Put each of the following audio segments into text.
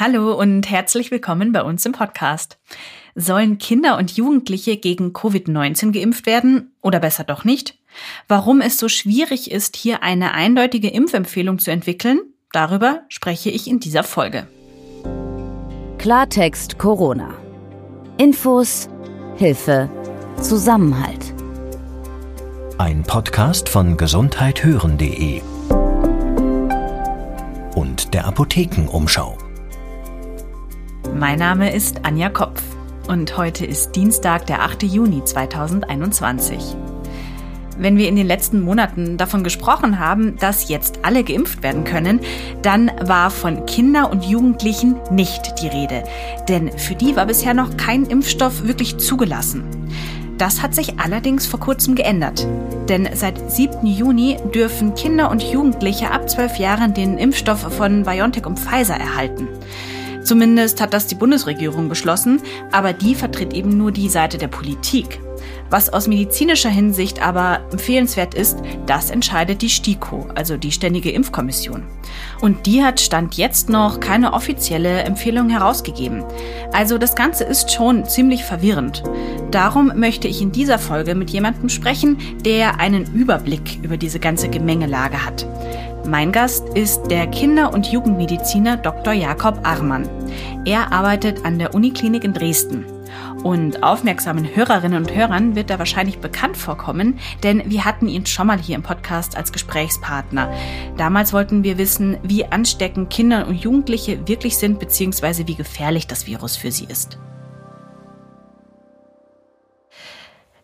Hallo und herzlich willkommen bei uns im Podcast. Sollen Kinder und Jugendliche gegen Covid-19 geimpft werden oder besser doch nicht? Warum es so schwierig ist, hier eine eindeutige Impfempfehlung zu entwickeln, darüber spreche ich in dieser Folge. Klartext Corona. Infos, Hilfe, Zusammenhalt. Ein Podcast von gesundheithören.de und der Apothekenumschau. Mein Name ist Anja Kopf und heute ist Dienstag, der 8. Juni 2021. Wenn wir in den letzten Monaten davon gesprochen haben, dass jetzt alle geimpft werden können, dann war von Kinder und Jugendlichen nicht die Rede. Denn für die war bisher noch kein Impfstoff wirklich zugelassen. Das hat sich allerdings vor kurzem geändert. Denn seit 7. Juni dürfen Kinder und Jugendliche ab 12 Jahren den Impfstoff von BioNTech und Pfizer erhalten. Zumindest hat das die Bundesregierung beschlossen, aber die vertritt eben nur die Seite der Politik. Was aus medizinischer Hinsicht aber empfehlenswert ist, das entscheidet die STIKO, also die Ständige Impfkommission. Und die hat Stand jetzt noch keine offizielle Empfehlung herausgegeben. Also das Ganze ist schon ziemlich verwirrend. Darum möchte ich in dieser Folge mit jemandem sprechen, der einen Überblick über diese ganze Gemengelage hat. Mein Gast ist der Kinder- und Jugendmediziner Dr. Jakob Armann. Er arbeitet an der Uniklinik in Dresden. Und aufmerksamen Hörerinnen und Hörern wird er wahrscheinlich bekannt vorkommen, denn wir hatten ihn schon mal hier im Podcast als Gesprächspartner. Damals wollten wir wissen, wie ansteckend Kinder und Jugendliche wirklich sind, beziehungsweise wie gefährlich das Virus für sie ist.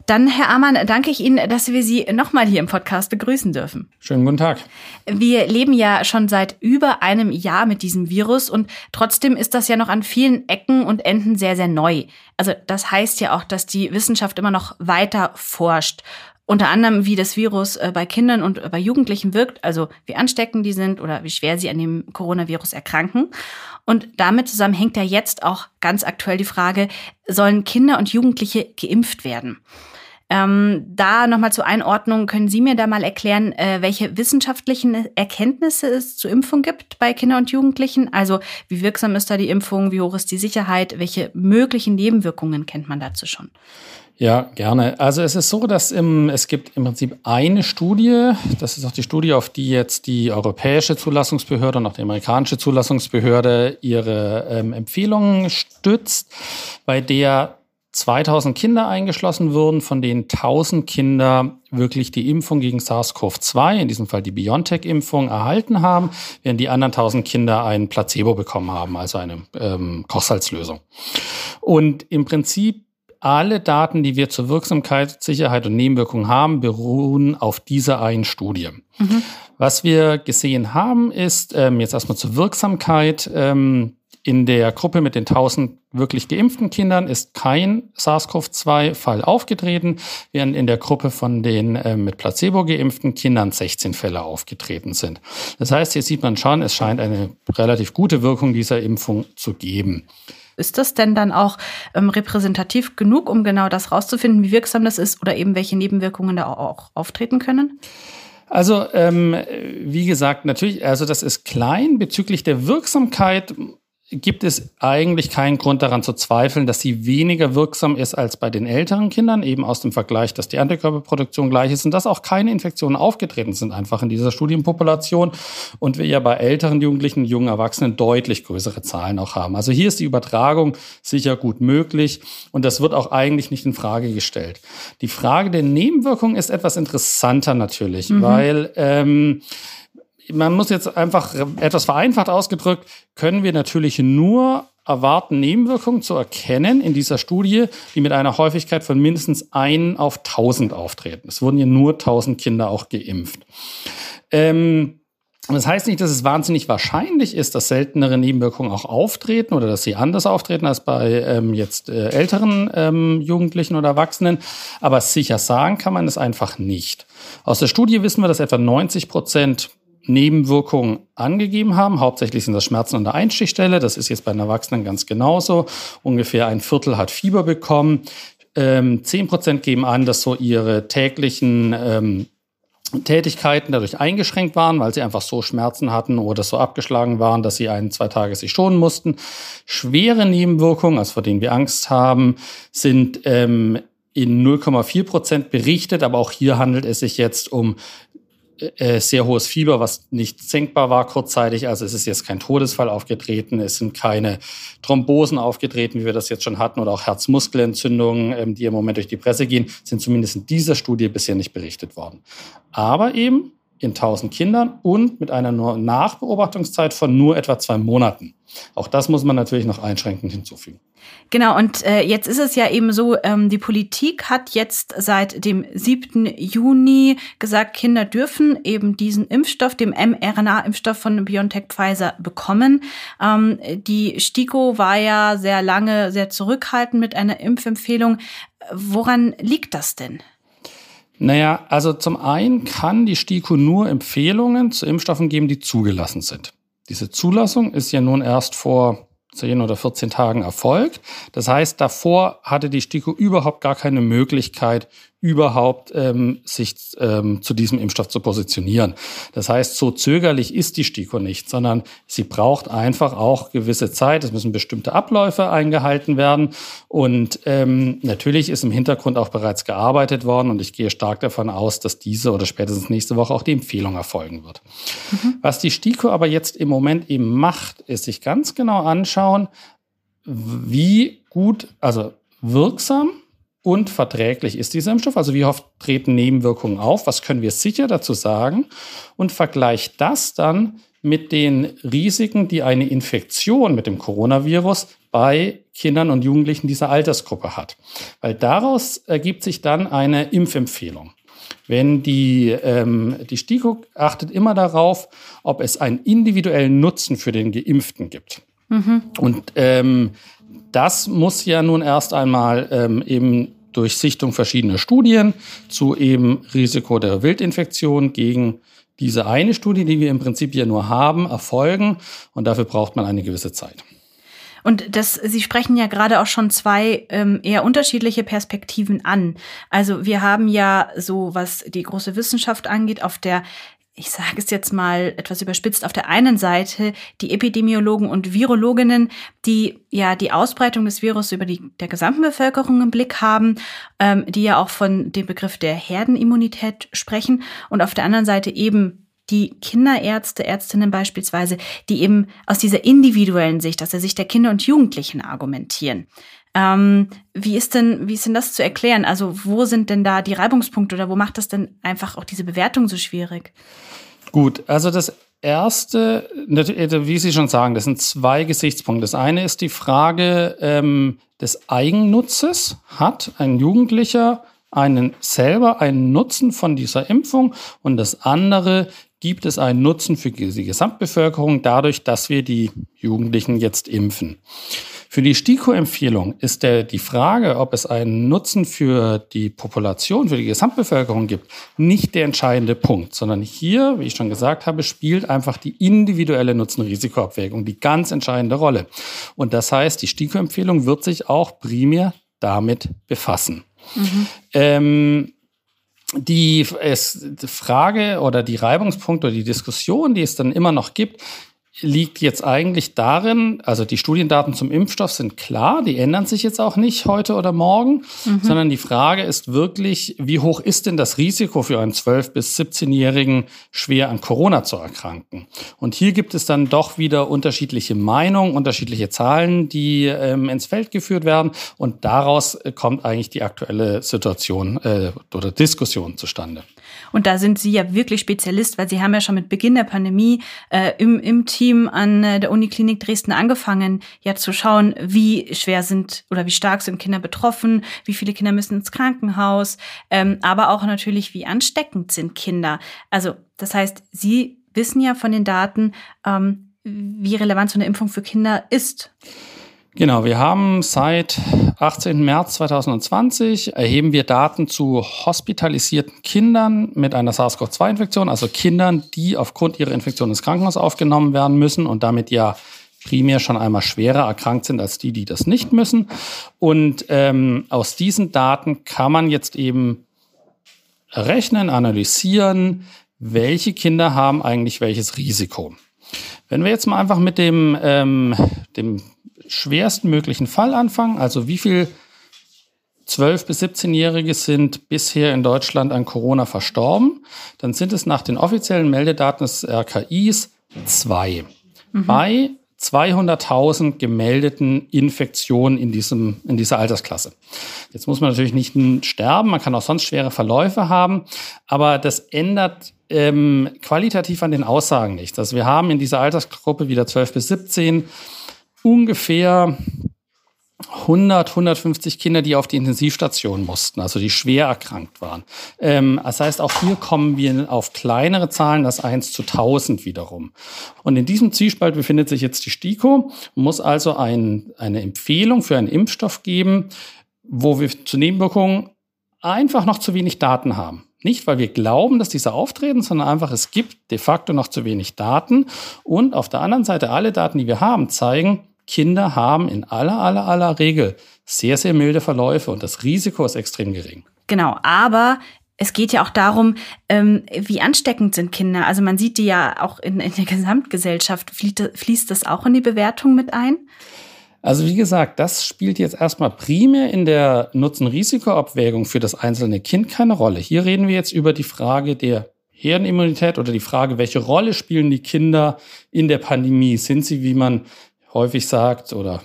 Dann, Herr Amann, danke ich Ihnen, dass wir Sie nochmal hier im Podcast begrüßen dürfen. Schönen guten Tag. Wir leben ja schon seit über einem Jahr mit diesem Virus und trotzdem ist das ja noch an vielen Ecken und Enden sehr, sehr neu. Also das heißt ja auch, dass die Wissenschaft immer noch weiter forscht. Unter anderem, wie das Virus äh, bei Kindern und bei Jugendlichen wirkt, also wie ansteckend die sind oder wie schwer sie an dem Coronavirus erkranken. Und damit zusammen hängt ja jetzt auch ganz aktuell die Frage, sollen Kinder und Jugendliche geimpft werden? Ähm, da nochmal zur Einordnung, können Sie mir da mal erklären, äh, welche wissenschaftlichen Erkenntnisse es zur Impfung gibt bei Kindern und Jugendlichen? Also wie wirksam ist da die Impfung, wie hoch ist die Sicherheit, welche möglichen Nebenwirkungen kennt man dazu schon? Ja, gerne. Also es ist so, dass im, es gibt im Prinzip eine Studie, das ist auch die Studie, auf die jetzt die europäische Zulassungsbehörde und auch die amerikanische Zulassungsbehörde ihre ähm, Empfehlungen stützt, bei der 2000 Kinder eingeschlossen wurden, von denen 1000 Kinder wirklich die Impfung gegen SARS-CoV-2, in diesem Fall die BioNTech-Impfung, erhalten haben, während die anderen 1000 Kinder ein Placebo bekommen haben, also eine ähm, Kochsalzlösung. Und im Prinzip alle Daten, die wir zur Wirksamkeit, Sicherheit und Nebenwirkungen haben, beruhen auf dieser einen Studie. Mhm. Was wir gesehen haben, ist ähm, jetzt erstmal zur Wirksamkeit. Ähm, in der Gruppe mit den 1000 wirklich geimpften Kindern ist kein SARS-CoV-2-Fall aufgetreten, während in der Gruppe von den äh, mit Placebo geimpften Kindern 16 Fälle aufgetreten sind. Das heißt, hier sieht man schon, es scheint eine relativ gute Wirkung dieser Impfung zu geben. Ist das denn dann auch ähm, repräsentativ genug, um genau das rauszufinden, wie wirksam das ist oder eben welche Nebenwirkungen da auch auftreten können? Also ähm, wie gesagt, natürlich, also das ist klein bezüglich der Wirksamkeit gibt es eigentlich keinen Grund daran zu zweifeln, dass sie weniger wirksam ist als bei den älteren Kindern, eben aus dem Vergleich, dass die Antikörperproduktion gleich ist und dass auch keine Infektionen aufgetreten sind, einfach in dieser Studienpopulation und wir ja bei älteren Jugendlichen, jungen Erwachsenen deutlich größere Zahlen auch haben. Also hier ist die Übertragung sicher gut möglich und das wird auch eigentlich nicht in Frage gestellt. Die Frage der Nebenwirkungen ist etwas interessanter natürlich, mhm. weil ähm, man muss jetzt einfach etwas vereinfacht ausgedrückt, können wir natürlich nur erwarten, Nebenwirkungen zu erkennen in dieser Studie, die mit einer Häufigkeit von mindestens 1 auf 1000 auftreten. Es wurden ja nur 1000 Kinder auch geimpft. Ähm, das heißt nicht, dass es wahnsinnig wahrscheinlich ist, dass seltenere Nebenwirkungen auch auftreten oder dass sie anders auftreten als bei ähm, jetzt äh, älteren ähm, Jugendlichen oder Erwachsenen. Aber sicher sagen kann man es einfach nicht. Aus der Studie wissen wir, dass etwa 90 Prozent Nebenwirkungen angegeben haben. Hauptsächlich sind das Schmerzen an der Einstichstelle. Das ist jetzt bei den Erwachsenen ganz genauso. Ungefähr ein Viertel hat Fieber bekommen. Ähm, zehn Prozent geben an, dass so ihre täglichen ähm, Tätigkeiten dadurch eingeschränkt waren, weil sie einfach so Schmerzen hatten oder so abgeschlagen waren, dass sie ein, zwei Tage sich schonen mussten. Schwere Nebenwirkungen, also vor denen wir Angst haben, sind ähm, in 0,4 Prozent berichtet, aber auch hier handelt es sich jetzt um äh, sehr hohes Fieber, was nicht senkbar war kurzzeitig. Also es ist jetzt kein Todesfall aufgetreten, es sind keine Thrombosen aufgetreten, wie wir das jetzt schon hatten, oder auch Herzmuskelentzündungen, ähm, die im Moment durch die Presse gehen, sind zumindest in dieser Studie bisher nicht berichtet worden. Aber eben in 1000 Kindern und mit einer Nachbeobachtungszeit von nur etwa zwei Monaten. Auch das muss man natürlich noch einschränkend hinzufügen. Genau, und äh, jetzt ist es ja eben so, ähm, die Politik hat jetzt seit dem 7. Juni gesagt, Kinder dürfen eben diesen Impfstoff, dem mRNA-Impfstoff von BioNTech Pfizer bekommen. Ähm, die STIKO war ja sehr lange sehr zurückhaltend mit einer Impfempfehlung. Woran liegt das denn? Naja, also zum einen kann die STIKO nur Empfehlungen zu Impfstoffen geben, die zugelassen sind. Diese Zulassung ist ja nun erst vor 10 oder 14 Tagen erfolgt. Das heißt, davor hatte die STIKO überhaupt gar keine Möglichkeit, überhaupt ähm, sich ähm, zu diesem Impfstoff zu positionieren. Das heißt, so zögerlich ist die STIKO nicht, sondern sie braucht einfach auch gewisse Zeit. Es müssen bestimmte Abläufe eingehalten werden. Und ähm, natürlich ist im Hintergrund auch bereits gearbeitet worden. Und ich gehe stark davon aus, dass diese oder spätestens nächste Woche auch die Empfehlung erfolgen wird. Mhm. Was die STIKO aber jetzt im Moment eben macht, ist sich ganz genau anschauen, wie gut, also wirksam und verträglich ist dieser Impfstoff? Also wie oft treten Nebenwirkungen auf? Was können wir sicher dazu sagen? Und vergleicht das dann mit den Risiken, die eine Infektion mit dem Coronavirus bei Kindern und Jugendlichen dieser Altersgruppe hat. Weil daraus ergibt sich dann eine Impfempfehlung. Wenn die, ähm, die STIKO achtet immer darauf, ob es einen individuellen Nutzen für den Geimpften gibt. Mhm. Und ähm, das muss ja nun erst einmal ähm, eben durch Sichtung verschiedener Studien zu eben Risiko der Wildinfektion gegen diese eine Studie, die wir im Prinzip hier nur haben, erfolgen. Und dafür braucht man eine gewisse Zeit. Und das, Sie sprechen ja gerade auch schon zwei ähm, eher unterschiedliche Perspektiven an. Also wir haben ja so, was die große Wissenschaft angeht, auf der ich sage es jetzt mal etwas überspitzt, auf der einen Seite die Epidemiologen und Virologinnen, die ja die Ausbreitung des Virus über die der gesamten Bevölkerung im Blick haben, ähm, die ja auch von dem Begriff der Herdenimmunität sprechen und auf der anderen Seite eben die Kinderärzte, Ärztinnen beispielsweise, die eben aus dieser individuellen Sicht, aus der Sicht der Kinder und Jugendlichen argumentieren. Ähm, wie ist denn, wie ist denn das zu erklären? Also wo sind denn da die Reibungspunkte oder wo macht das denn einfach auch diese Bewertung so schwierig? Gut, also das erste, wie Sie schon sagen, das sind zwei Gesichtspunkte. Das eine ist die Frage ähm, des Eigennutzes. Hat ein Jugendlicher einen selber einen Nutzen von dieser Impfung? Und das andere, gibt es einen Nutzen für die Gesamtbevölkerung dadurch, dass wir die Jugendlichen jetzt impfen? Für die STIKO-Empfehlung ist der, die Frage, ob es einen Nutzen für die Population, für die Gesamtbevölkerung gibt, nicht der entscheidende Punkt, sondern hier, wie ich schon gesagt habe, spielt einfach die individuelle Nutzen-Risikoabwägung die ganz entscheidende Rolle. Und das heißt, die STIKO-Empfehlung wird sich auch primär damit befassen. Mhm. Ähm, die, es, die Frage oder die Reibungspunkt oder die Diskussion, die es dann immer noch gibt, liegt jetzt eigentlich darin, also die Studiendaten zum Impfstoff sind klar, die ändern sich jetzt auch nicht heute oder morgen, mhm. sondern die Frage ist wirklich, wie hoch ist denn das Risiko für einen 12- bis 17-Jährigen schwer an Corona zu erkranken? Und hier gibt es dann doch wieder unterschiedliche Meinungen, unterschiedliche Zahlen, die ähm, ins Feld geführt werden und daraus kommt eigentlich die aktuelle Situation äh, oder Diskussion zustande. Und da sind Sie ja wirklich Spezialist, weil Sie haben ja schon mit Beginn der Pandemie äh, im, im Team an äh, der Uniklinik Dresden angefangen, ja zu schauen, wie schwer sind oder wie stark sind Kinder betroffen, wie viele Kinder müssen ins Krankenhaus, ähm, aber auch natürlich, wie ansteckend sind Kinder. Also das heißt, Sie wissen ja von den Daten, ähm, wie relevant so eine Impfung für Kinder ist. Genau, wir haben seit 18. März 2020 erheben wir Daten zu hospitalisierten Kindern mit einer SARS-CoV-2-Infektion, also Kindern, die aufgrund ihrer Infektion ins Krankenhaus aufgenommen werden müssen und damit ja primär schon einmal schwerer erkrankt sind als die, die das nicht müssen. Und ähm, aus diesen Daten kann man jetzt eben errechnen, analysieren, welche Kinder haben eigentlich welches Risiko. Wenn wir jetzt mal einfach mit dem, ähm, dem schwersten möglichen Fall anfangen, also wie viel 12- bis 17-Jährige sind bisher in Deutschland an Corona verstorben, dann sind es nach den offiziellen Meldedaten des RKIs zwei. Mhm. Bei 200.000 gemeldeten Infektionen in, diesem, in dieser Altersklasse. Jetzt muss man natürlich nicht sterben, man kann auch sonst schwere Verläufe haben, aber das ändert ähm, qualitativ an den Aussagen nichts. Also wir haben in dieser Altersgruppe wieder 12 bis 17 ungefähr 100, 150 Kinder, die auf die Intensivstation mussten, also die schwer erkrankt waren. Ähm, das heißt, auch hier kommen wir auf kleinere Zahlen, das 1 zu 1000 wiederum. Und in diesem Zwiespalt befindet sich jetzt die STIKO, muss also ein, eine Empfehlung für einen Impfstoff geben, wo wir zu Nebenwirkungen einfach noch zu wenig Daten haben. Nicht, weil wir glauben, dass diese auftreten, sondern einfach, es gibt de facto noch zu wenig Daten. Und auf der anderen Seite, alle Daten, die wir haben, zeigen, Kinder haben in aller, aller, aller Regel sehr, sehr milde Verläufe und das Risiko ist extrem gering. Genau, aber es geht ja auch darum, ähm, wie ansteckend sind Kinder. Also man sieht die ja auch in, in der Gesamtgesellschaft. Fließt, fließt das auch in die Bewertung mit ein? Also wie gesagt, das spielt jetzt erstmal primär in der Nutzen-Risiko-Abwägung für das einzelne Kind keine Rolle. Hier reden wir jetzt über die Frage der Herdenimmunität oder die Frage, welche Rolle spielen die Kinder in der Pandemie? Sind sie, wie man häufig sagt oder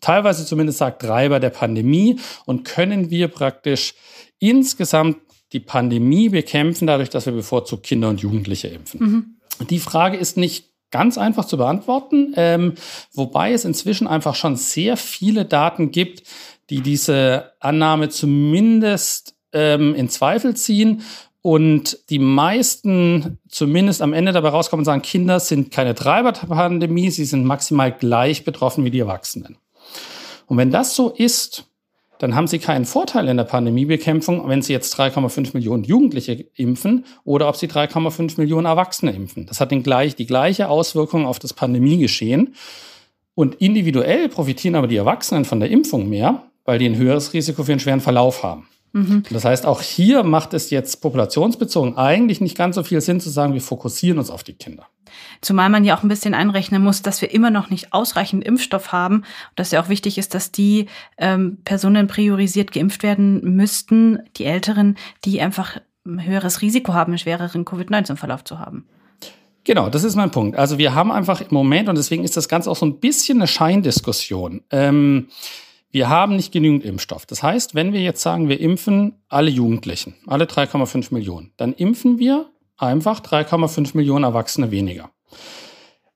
teilweise zumindest sagt, Treiber der Pandemie und können wir praktisch insgesamt die Pandemie bekämpfen, dadurch, dass wir bevorzugt Kinder und Jugendliche impfen. Mhm. Die Frage ist nicht ganz einfach zu beantworten, ähm, wobei es inzwischen einfach schon sehr viele Daten gibt, die diese Annahme zumindest ähm, in Zweifel ziehen und die meisten zumindest am Ende dabei rauskommen und sagen, Kinder sind keine Treiber der Pandemie, sie sind maximal gleich betroffen wie die Erwachsenen. Und wenn das so ist, dann haben sie keinen Vorteil in der Pandemiebekämpfung, wenn sie jetzt 3,5 Millionen Jugendliche impfen oder ob sie 3,5 Millionen Erwachsene impfen. Das hat den gleich, die gleiche Auswirkung auf das Pandemiegeschehen. Und individuell profitieren aber die Erwachsenen von der Impfung mehr, weil die ein höheres Risiko für einen schweren Verlauf haben. Mhm. Das heißt, auch hier macht es jetzt populationsbezogen eigentlich nicht ganz so viel Sinn zu sagen, wir fokussieren uns auf die Kinder. Zumal man ja auch ein bisschen einrechnen muss, dass wir immer noch nicht ausreichend Impfstoff haben und dass ja auch wichtig ist, dass die ähm, Personen priorisiert geimpft werden müssten, die Älteren, die einfach ein höheres Risiko haben, einen schwereren Covid-19-Verlauf zu haben. Genau, das ist mein Punkt. Also wir haben einfach im Moment, und deswegen ist das Ganze auch so ein bisschen eine Scheindiskussion. Ähm, wir haben nicht genügend Impfstoff. Das heißt, wenn wir jetzt sagen, wir impfen alle Jugendlichen, alle 3,5 Millionen, dann impfen wir einfach 3,5 Millionen Erwachsene weniger.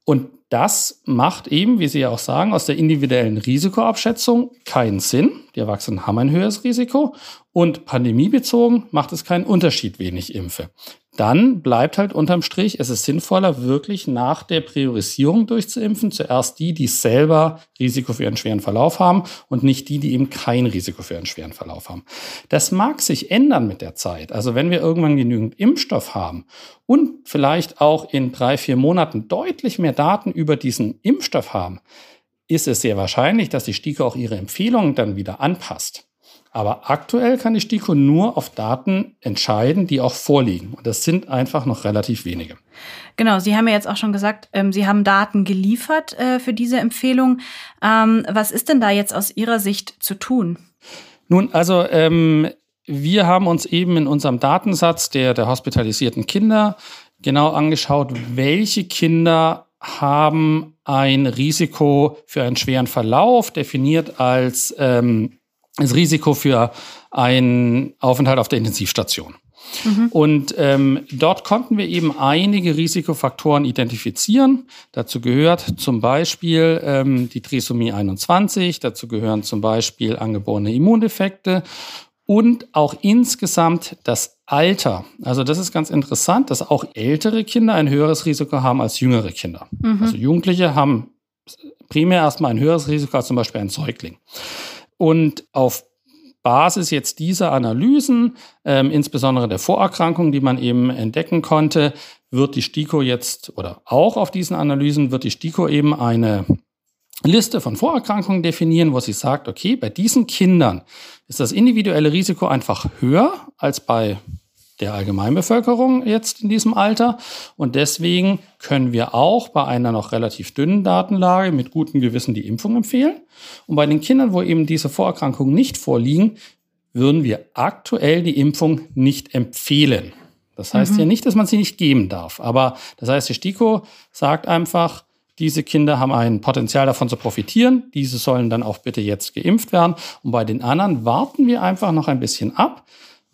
Und das macht eben, wie Sie ja auch sagen, aus der individuellen Risikoabschätzung keinen Sinn. Die Erwachsenen haben ein höheres Risiko und pandemiebezogen macht es keinen Unterschied, wen ich impfe dann bleibt halt unterm Strich, es ist sinnvoller, wirklich nach der Priorisierung durchzuimpfen. Zuerst die, die selber Risiko für einen schweren Verlauf haben und nicht die, die eben kein Risiko für einen schweren Verlauf haben. Das mag sich ändern mit der Zeit. Also wenn wir irgendwann genügend Impfstoff haben und vielleicht auch in drei, vier Monaten deutlich mehr Daten über diesen Impfstoff haben, ist es sehr wahrscheinlich, dass die STIKO auch ihre Empfehlungen dann wieder anpasst. Aber aktuell kann die STIKO nur auf Daten entscheiden, die auch vorliegen. Und das sind einfach noch relativ wenige. Genau, Sie haben ja jetzt auch schon gesagt, ähm, Sie haben Daten geliefert äh, für diese Empfehlung. Ähm, was ist denn da jetzt aus Ihrer Sicht zu tun? Nun, also ähm, wir haben uns eben in unserem Datensatz der, der hospitalisierten Kinder genau angeschaut, welche Kinder haben ein Risiko für einen schweren Verlauf, definiert als ähm, das Risiko für einen Aufenthalt auf der Intensivstation. Mhm. Und ähm, dort konnten wir eben einige Risikofaktoren identifizieren. Dazu gehört zum Beispiel ähm, die Trisomie 21, dazu gehören zum Beispiel angeborene Immundefekte und auch insgesamt das Alter. Also das ist ganz interessant, dass auch ältere Kinder ein höheres Risiko haben als jüngere Kinder. Mhm. Also Jugendliche haben primär erstmal ein höheres Risiko als zum Beispiel ein Säugling. Und auf Basis jetzt dieser Analysen, ähm, insbesondere der Vorerkrankungen, die man eben entdecken konnte, wird die STIKO jetzt oder auch auf diesen Analysen wird die STIKO eben eine Liste von Vorerkrankungen definieren, wo sie sagt, okay, bei diesen Kindern ist das individuelle Risiko einfach höher als bei der Allgemeinbevölkerung jetzt in diesem Alter. Und deswegen können wir auch bei einer noch relativ dünnen Datenlage mit gutem Gewissen die Impfung empfehlen. Und bei den Kindern, wo eben diese Vorerkrankungen nicht vorliegen, würden wir aktuell die Impfung nicht empfehlen. Das heißt mhm. ja nicht, dass man sie nicht geben darf. Aber das heißt, die STIKO sagt einfach, diese Kinder haben ein Potenzial davon zu profitieren. Diese sollen dann auch bitte jetzt geimpft werden. Und bei den anderen warten wir einfach noch ein bisschen ab,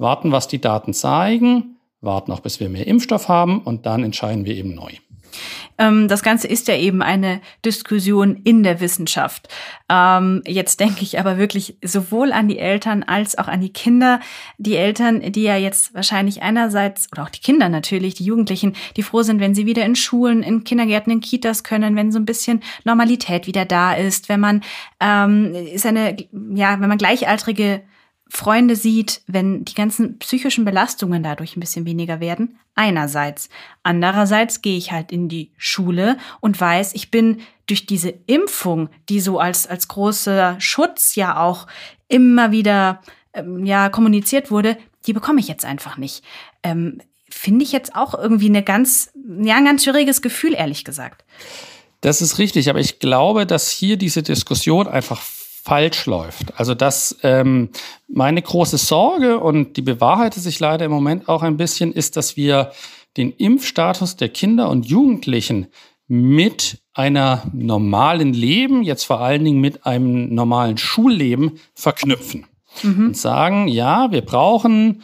warten, was die Daten zeigen, warten auch, bis wir mehr Impfstoff haben und dann entscheiden wir eben neu. Ähm, das Ganze ist ja eben eine Diskussion in der Wissenschaft. Ähm, jetzt denke ich aber wirklich sowohl an die Eltern als auch an die Kinder. Die Eltern, die ja jetzt wahrscheinlich einerseits, oder auch die Kinder natürlich, die Jugendlichen, die froh sind, wenn sie wieder in Schulen, in Kindergärten, in Kitas können, wenn so ein bisschen Normalität wieder da ist, wenn man ähm, seine, ja, wenn man gleichaltrige Freunde sieht, wenn die ganzen psychischen Belastungen dadurch ein bisschen weniger werden. Einerseits. Andererseits gehe ich halt in die Schule und weiß, ich bin durch diese Impfung, die so als, als großer Schutz ja auch immer wieder ähm, ja, kommuniziert wurde, die bekomme ich jetzt einfach nicht. Ähm, Finde ich jetzt auch irgendwie eine ganz, ja, ein ganz schwieriges Gefühl, ehrlich gesagt. Das ist richtig, aber ich glaube, dass hier diese Diskussion einfach falsch läuft. Also das ähm, meine große Sorge und die bewahrheitet sich leider im Moment auch ein bisschen, ist, dass wir den Impfstatus der Kinder und Jugendlichen mit einer normalen Leben, jetzt vor allen Dingen mit einem normalen Schulleben verknüpfen. Mhm. Und sagen, ja, wir brauchen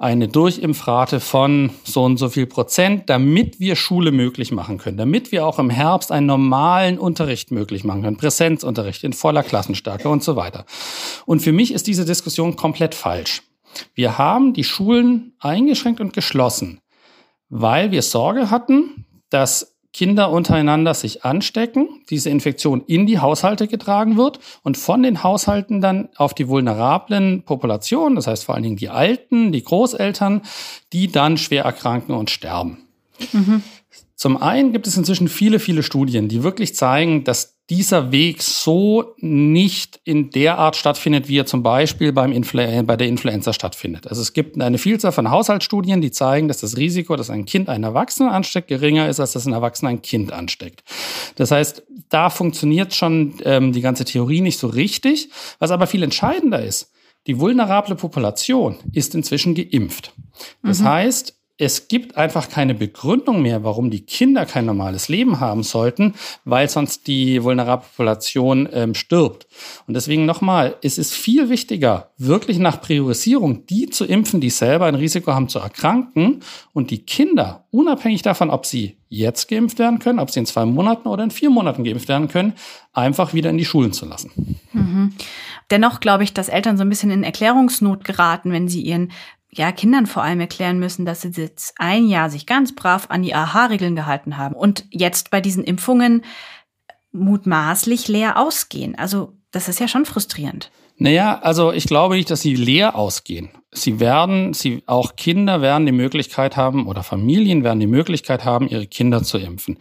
eine Durchimpfrate von so und so viel Prozent, damit wir Schule möglich machen können, damit wir auch im Herbst einen normalen Unterricht möglich machen können, Präsenzunterricht in voller Klassenstärke und so weiter. Und für mich ist diese Diskussion komplett falsch. Wir haben die Schulen eingeschränkt und geschlossen, weil wir Sorge hatten, dass Kinder untereinander sich anstecken, diese Infektion in die Haushalte getragen wird und von den Haushalten dann auf die vulnerablen Populationen, das heißt vor allen Dingen die Alten, die Großeltern, die dann schwer erkranken und sterben. Mhm. Zum einen gibt es inzwischen viele, viele Studien, die wirklich zeigen, dass dieser Weg so nicht in der Art stattfindet, wie er zum Beispiel beim Influ bei der Influenza stattfindet. Also es gibt eine Vielzahl von Haushaltsstudien, die zeigen, dass das Risiko, dass ein Kind einen Erwachsenen ansteckt, geringer ist, als dass ein Erwachsener ein Kind ansteckt. Das heißt, da funktioniert schon ähm, die ganze Theorie nicht so richtig. Was aber viel entscheidender ist, die vulnerable Population ist inzwischen geimpft. Das mhm. heißt, es gibt einfach keine Begründung mehr, warum die Kinder kein normales Leben haben sollten, weil sonst die vulnerable Population ähm, stirbt. Und deswegen nochmal, es ist viel wichtiger, wirklich nach Priorisierung die zu impfen, die selber ein Risiko haben zu erkranken und die Kinder, unabhängig davon, ob sie jetzt geimpft werden können, ob sie in zwei Monaten oder in vier Monaten geimpft werden können, einfach wieder in die Schulen zu lassen. Mhm. Dennoch glaube ich, dass Eltern so ein bisschen in Erklärungsnot geraten, wenn sie ihren ja, Kindern vor allem erklären müssen, dass sie jetzt ein Jahr sich ganz brav an die AHA-Regeln gehalten haben und jetzt bei diesen Impfungen mutmaßlich leer ausgehen. Also das ist ja schon frustrierend. Naja, also ich glaube nicht, dass sie leer ausgehen. Sie werden, sie, auch Kinder werden die Möglichkeit haben oder Familien werden die Möglichkeit haben, ihre Kinder zu impfen.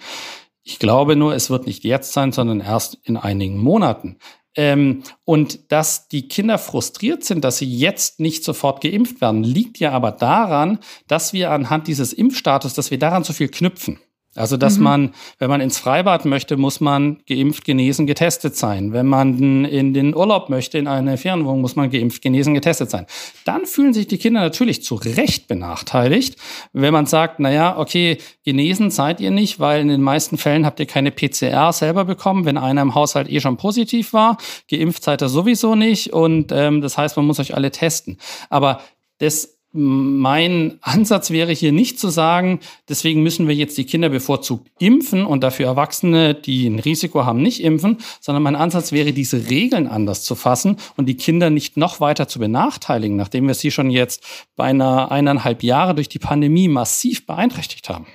Ich glaube nur, es wird nicht jetzt sein, sondern erst in einigen Monaten. Ähm, und dass die Kinder frustriert sind, dass sie jetzt nicht sofort geimpft werden, liegt ja aber daran, dass wir anhand dieses Impfstatus, dass wir daran zu viel knüpfen. Also, dass mhm. man, wenn man ins Freibad möchte, muss man geimpft, genesen, getestet sein. Wenn man in den Urlaub möchte, in eine Fernwohnung, muss man geimpft, genesen, getestet sein. Dann fühlen sich die Kinder natürlich zu Recht benachteiligt, wenn man sagt, na ja, okay, genesen seid ihr nicht, weil in den meisten Fällen habt ihr keine PCR selber bekommen, wenn einer im Haushalt eh schon positiv war. Geimpft seid ihr sowieso nicht und ähm, das heißt, man muss euch alle testen. Aber das mein Ansatz wäre hier nicht zu sagen, deswegen müssen wir jetzt die Kinder bevorzugt impfen und dafür Erwachsene, die ein Risiko haben, nicht impfen, sondern mein Ansatz wäre, diese Regeln anders zu fassen und die Kinder nicht noch weiter zu benachteiligen, nachdem wir sie schon jetzt beinahe eineinhalb Jahre durch die Pandemie massiv beeinträchtigt haben.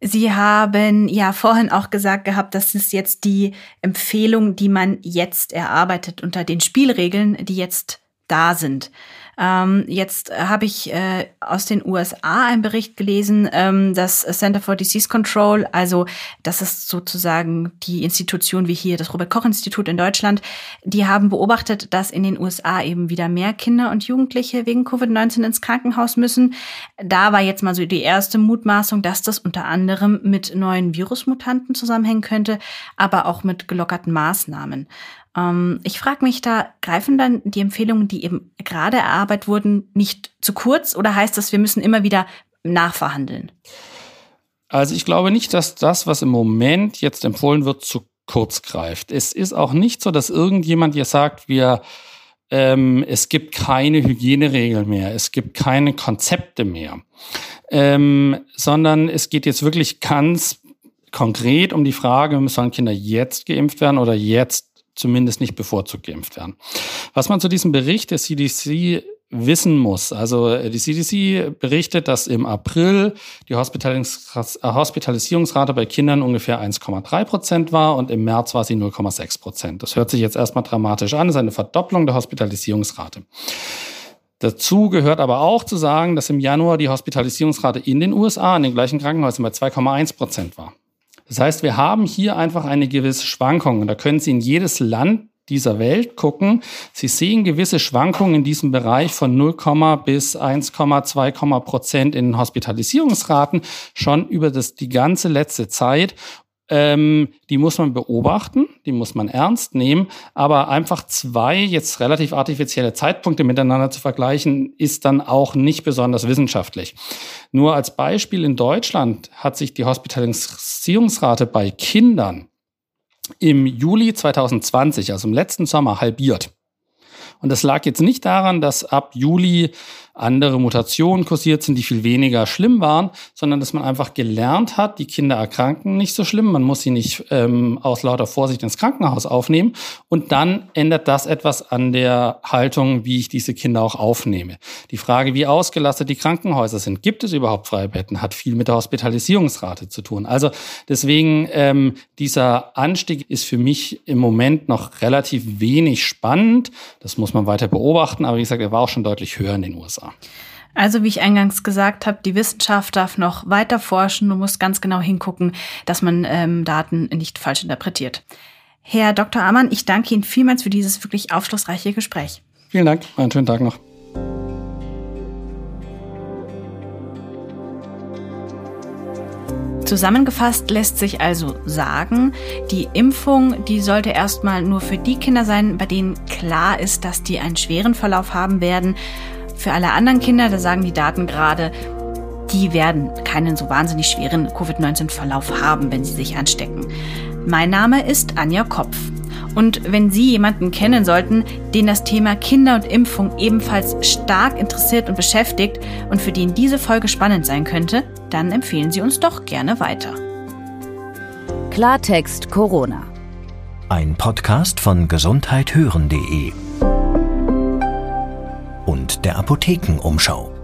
Sie haben ja vorhin auch gesagt gehabt, das ist jetzt die Empfehlung, die man jetzt erarbeitet unter den Spielregeln, die jetzt da sind. Ähm, jetzt habe ich äh, aus den USA einen Bericht gelesen, ähm, das Center for Disease Control, also das ist sozusagen die Institution wie hier das Robert Koch Institut in Deutschland, die haben beobachtet, dass in den USA eben wieder mehr Kinder und Jugendliche wegen Covid-19 ins Krankenhaus müssen. Da war jetzt mal so die erste Mutmaßung, dass das unter anderem mit neuen Virusmutanten zusammenhängen könnte, aber auch mit gelockerten Maßnahmen. Ähm, ich frage mich da, greifen dann die Empfehlungen, die eben gerade erarbeitet wurden, nicht zu kurz oder heißt das, wir müssen immer wieder nachverhandeln? Also ich glaube nicht, dass das, was im Moment jetzt empfohlen wird, zu kurz greift. Es ist auch nicht so, dass irgendjemand jetzt sagt, wir ähm, es gibt keine Hygieneregeln mehr, es gibt keine Konzepte mehr, ähm, sondern es geht jetzt wirklich ganz konkret um die Frage, müssen Kinder jetzt geimpft werden oder jetzt zumindest nicht bevorzugt geimpft werden. Was man zu diesem Bericht der CDC wissen muss. Also äh, die CDC berichtet, dass im April die Hospitalisierungsrate bei Kindern ungefähr 1,3 Prozent war und im März war sie 0,6 Prozent. Das hört sich jetzt erstmal dramatisch an, das ist eine Verdopplung der Hospitalisierungsrate. Dazu gehört aber auch zu sagen, dass im Januar die Hospitalisierungsrate in den USA in den gleichen Krankenhäusern bei 2,1 Prozent war. Das heißt, wir haben hier einfach eine gewisse Schwankung. Und da können Sie in jedes Land dieser Welt gucken. Sie sehen gewisse Schwankungen in diesem Bereich von 0, bis 1,2 Prozent in Hospitalisierungsraten schon über das, die ganze letzte Zeit. Ähm, die muss man beobachten, die muss man ernst nehmen, aber einfach zwei jetzt relativ artifizielle Zeitpunkte miteinander zu vergleichen, ist dann auch nicht besonders wissenschaftlich. Nur als Beispiel in Deutschland hat sich die Hospitalisierungsrate bei Kindern im Juli 2020, also im letzten Sommer, halbiert. Und das lag jetzt nicht daran, dass ab Juli andere Mutationen kursiert sind, die viel weniger schlimm waren, sondern dass man einfach gelernt hat, die Kinder erkranken nicht so schlimm, man muss sie nicht ähm, aus lauter Vorsicht ins Krankenhaus aufnehmen und dann ändert das etwas an der Haltung, wie ich diese Kinder auch aufnehme. Die Frage, wie ausgelastet die Krankenhäuser sind, gibt es überhaupt freie Betten, hat viel mit der Hospitalisierungsrate zu tun. Also deswegen ähm, dieser Anstieg ist für mich im Moment noch relativ wenig spannend. Das muss man weiter beobachten, aber wie gesagt, er war auch schon deutlich höher in den USA. Also wie ich eingangs gesagt habe, die Wissenschaft darf noch weiter forschen und muss ganz genau hingucken, dass man ähm, Daten nicht falsch interpretiert. Herr Dr. Amann, ich danke Ihnen vielmals für dieses wirklich aufschlussreiche Gespräch. Vielen Dank, einen schönen Tag noch. Zusammengefasst lässt sich also sagen, die Impfung, die sollte erstmal nur für die Kinder sein, bei denen klar ist, dass die einen schweren Verlauf haben werden für alle anderen Kinder, da sagen die Daten gerade, die werden keinen so wahnsinnig schweren Covid-19-Verlauf haben, wenn sie sich anstecken. Mein Name ist Anja Kopf. Und wenn Sie jemanden kennen sollten, den das Thema Kinder und Impfung ebenfalls stark interessiert und beschäftigt und für den diese Folge spannend sein könnte, dann empfehlen Sie uns doch gerne weiter. Klartext Corona. Ein Podcast von gesundheithören.de und der Apothekenumschau.